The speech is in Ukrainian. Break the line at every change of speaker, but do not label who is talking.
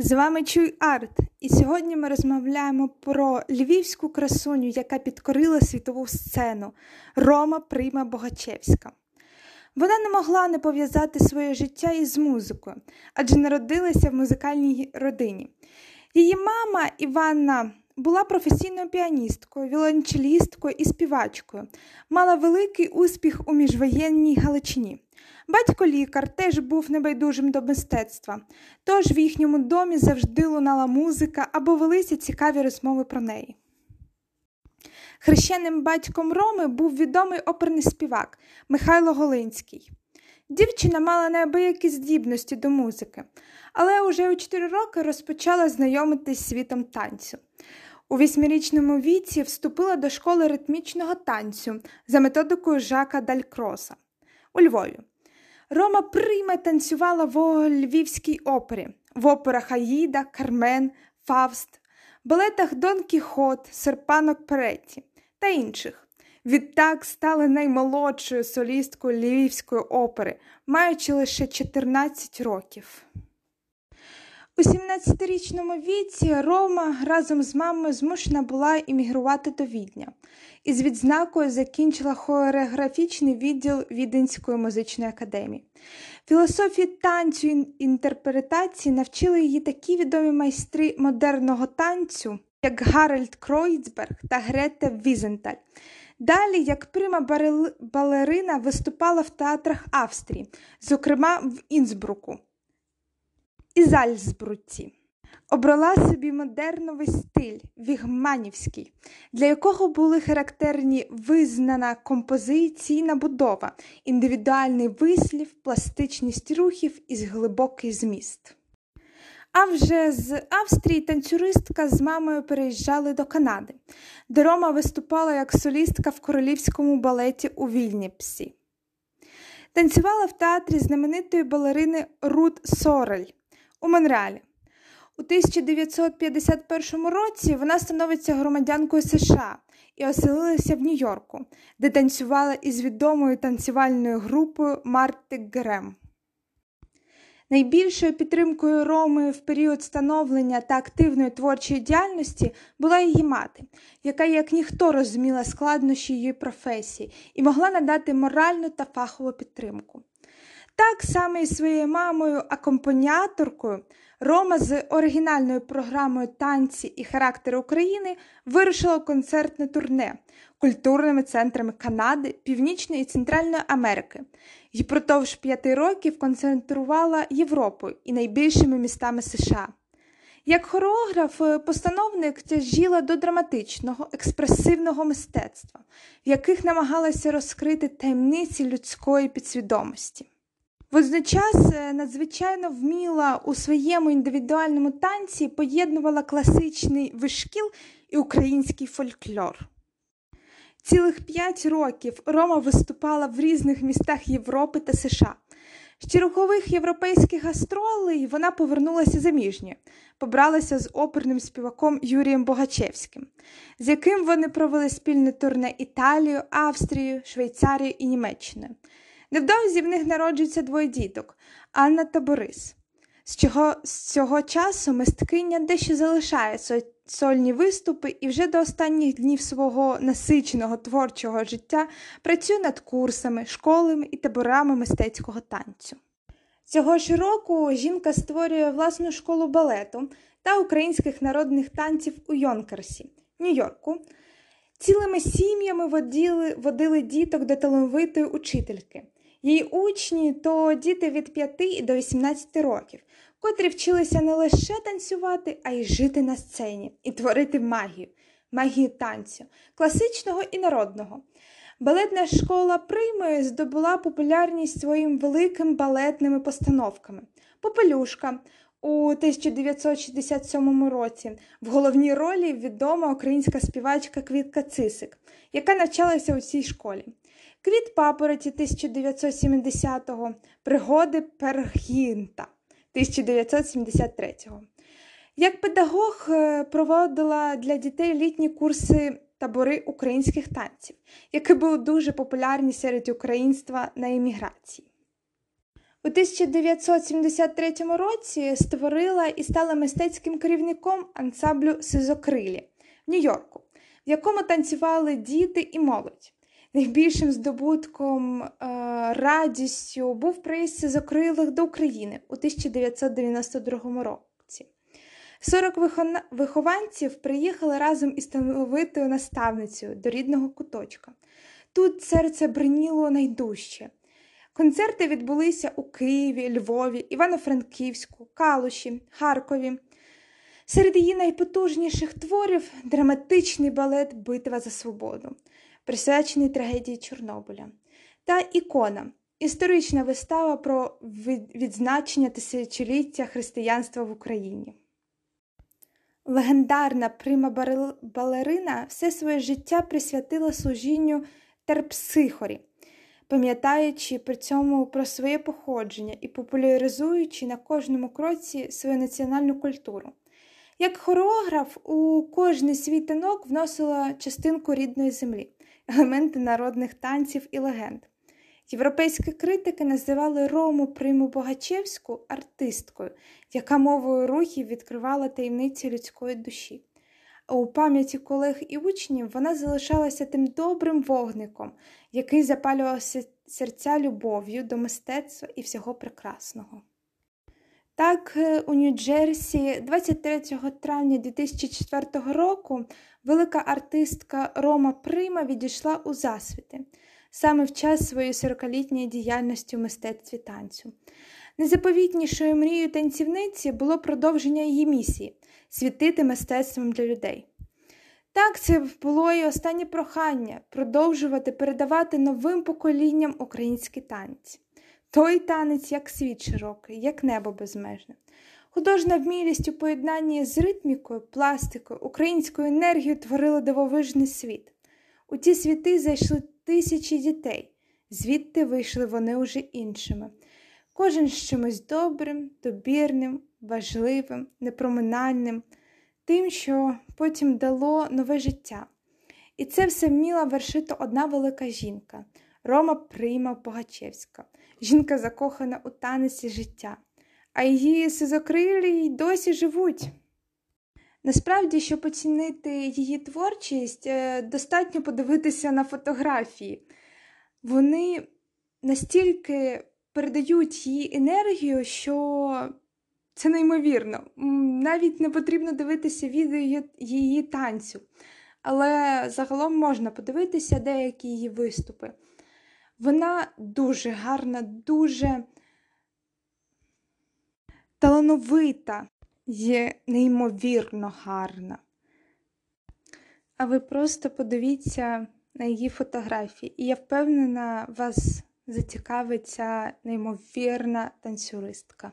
З вами Чуй Арт, і сьогодні ми розмовляємо про львівську красуню, яка підкорила світову сцену Рома Прима Богачевська. Вона не могла не пов'язати своє життя із музикою, адже народилася в музикальній родині. Її мама Іванна була професійною піаністкою, віолончелісткою і співачкою, мала великий успіх у міжвоєнній Галичині. Батько лікар теж був небайдужим до мистецтва, тож в їхньому домі завжди лунала музика або велися цікаві розмови про неї. Хрещеним батьком Роми був відомий оперний співак Михайло Голинський. Дівчина мала неабиякі здібності до музики, але уже у 4 роки розпочала знайомитись з світом танцю. У восьмирічному віці вступила до школи ритмічного танцю за методикою Жака Далькроса у Львові. Рома прийме танцювала в Львівській опері, в операх Аїда, Кармен, Фавст, балетах Дон Кіхот, Серпанок Перетті та інших. Відтак стала наймолодшою солісткою Львівської опери, маючи лише 14 років. У 17-річному віці Рома разом з мамою змушена була іммігрувати до Відня і з відзнакою закінчила хореографічний відділ Віденської музичної академії. Філософії танцю і інтерпретації навчили її такі відомі майстри модерного танцю, як Гарольд Кройцберг та Грета Візенталь. Далі, як прима балерина, виступала в театрах Австрії, зокрема в Інсбруку і Зальцбруці. Обрала собі модерновий стиль вігманівський, для якого були характерні визнана композиційна будова, індивідуальний вислів, пластичність рухів і глибокий зміст. А вже з Австрії танцюристка з мамою переїжджали до Канади, де Рома виступала як солістка в королівському балеті у Вільніпсі. Танцювала в театрі знаменитої балерини Рут Сорель у Монреалі. У 1951 році вона становиться громадянкою США і оселилася в Нью-Йорку, де танцювала із відомою танцювальною групою Марти Грем. Найбільшою підтримкою Роми в період становлення та активної творчої діяльності була її мати, яка, як ніхто, розуміла складнощі її професії і могла надати моральну та фахову підтримку. Так само і своєю мамою, акомпаніаторкою, Рома з оригінальною програмою танці і характери України вирушила у концертне турне культурними центрами Канади, Північної і Центральної Америки і продовж п'яти років концентрувала Європою і найбільшими містами США. Як хореограф, постановник тяжіла до драматичного, експресивного мистецтва, в яких намагалася розкрити таємниці людської підсвідомості. Водночас е, надзвичайно вміла у своєму індивідуальному танці поєднувала класичний вишкіл і український фольклор. Цілих п'ять років Рома виступала в різних містах Європи та США. З чергових європейських гастролей вона повернулася заміжня, побралася з оперним співаком Юрієм Богачевським, з яким вони провели спільне турне Італію, Австрію, Швейцарію і Німеччиною. Невдовзі в них народжується двоє діток Анна та Борис. З чого з цього часу мисткиня дещо залишає сольні виступи і вже до останніх днів свого насиченого творчого життя працює над курсами, школами і таборами мистецького танцю. Цього ж року жінка створює власну школу балету та українських народних танців у Йонкерсі, Нью-Йорку. Цілими сім'ями водили, водили діток до талановитої учительки. Її учні то діти від 5 до 18 років, котрі вчилися не лише танцювати, а й жити на сцені і творити магію, магію танцю, класичного і народного. Балетна школа Приймою здобула популярність своїм великим балетними постановками. Попелюшка у 1967 році в головній ролі відома українська співачка Квітка Цисик, яка навчалася у цій школі. Квіт папороті 1970-го, пригоди Пергінта 1973-го. Як педагог е, проводила для дітей літні курси табори українських танців, які були дуже популярні серед українства на еміграції. У 1973 році створила і стала мистецьким керівником ансамблю Сизокрилі в Нью-Йорку, в якому танцювали діти і молодь. Найбільшим здобутком е, радістю був приїзд Сизокрилих до України у 1992 році. 40 вихованців приїхали разом із талановитою наставницею до рідного куточка. Тут серце бриніло найдужче. Концерти відбулися у Києві, Львові, Івано-Франківську, Калуші, Харкові. Серед її найпотужніших творів драматичний балет Битва за свободу, присвячений трагедії Чорнобиля, та ікона історична вистава про відзначення тисячоліття християнства в Україні. Легендарна прима балерина все своє життя присвятила служінню терпсихорі, пам'ятаючи при цьому про своє походження і популяризуючи на кожному кроці свою національну культуру. Як хореограф у кожний свій танок вносила частинку рідної землі, елементи народних танців і легенд. Європейські критики називали Рому Приму Богачевську артисткою, яка мовою рухів відкривала таємниці людської душі. А у пам'яті колег і учнів вона залишалася тим добрим вогником, який запалював серця любов'ю до мистецтва і всього прекрасного. Так, е, у Нью-Джерсі 23 травня 2004 року велика артистка Рома Прима відійшла у засвіти саме в час своєї 40-літньої діяльності у мистецтві танцю. Незаповітнішою мрією танцівниці було продовження її місії світити мистецтвом для людей. Так, це було і останнє прохання продовжувати передавати новим поколінням українські танці. Той танець, як світ широкий, як небо безмежне. Художна вмілість у поєднанні з ритмікою, пластикою, українською енергією творила дивовижний світ. У ті світи зайшли тисячі дітей, звідти вийшли вони уже іншими. Кожен з чимось добрим, добірним, важливим, непроминальним, тим, що потім дало нове життя. І це все вміла вершити одна велика жінка Рома Прийма Погачевська, жінка закохана у танеці життя, а її сизокрилі й досі живуть. Насправді, щоб оцінити її творчість, е, достатньо подивитися на фотографії. Вони настільки передають її енергію, що це неймовірно. Навіть не потрібно дивитися відео її танцю, але загалом можна подивитися деякі її виступи. Вона дуже гарна, дуже талановита є неймовірно гарна. А ви просто подивіться на її фотографії, і я впевнена, вас зацікавить ця неймовірна танцюристка.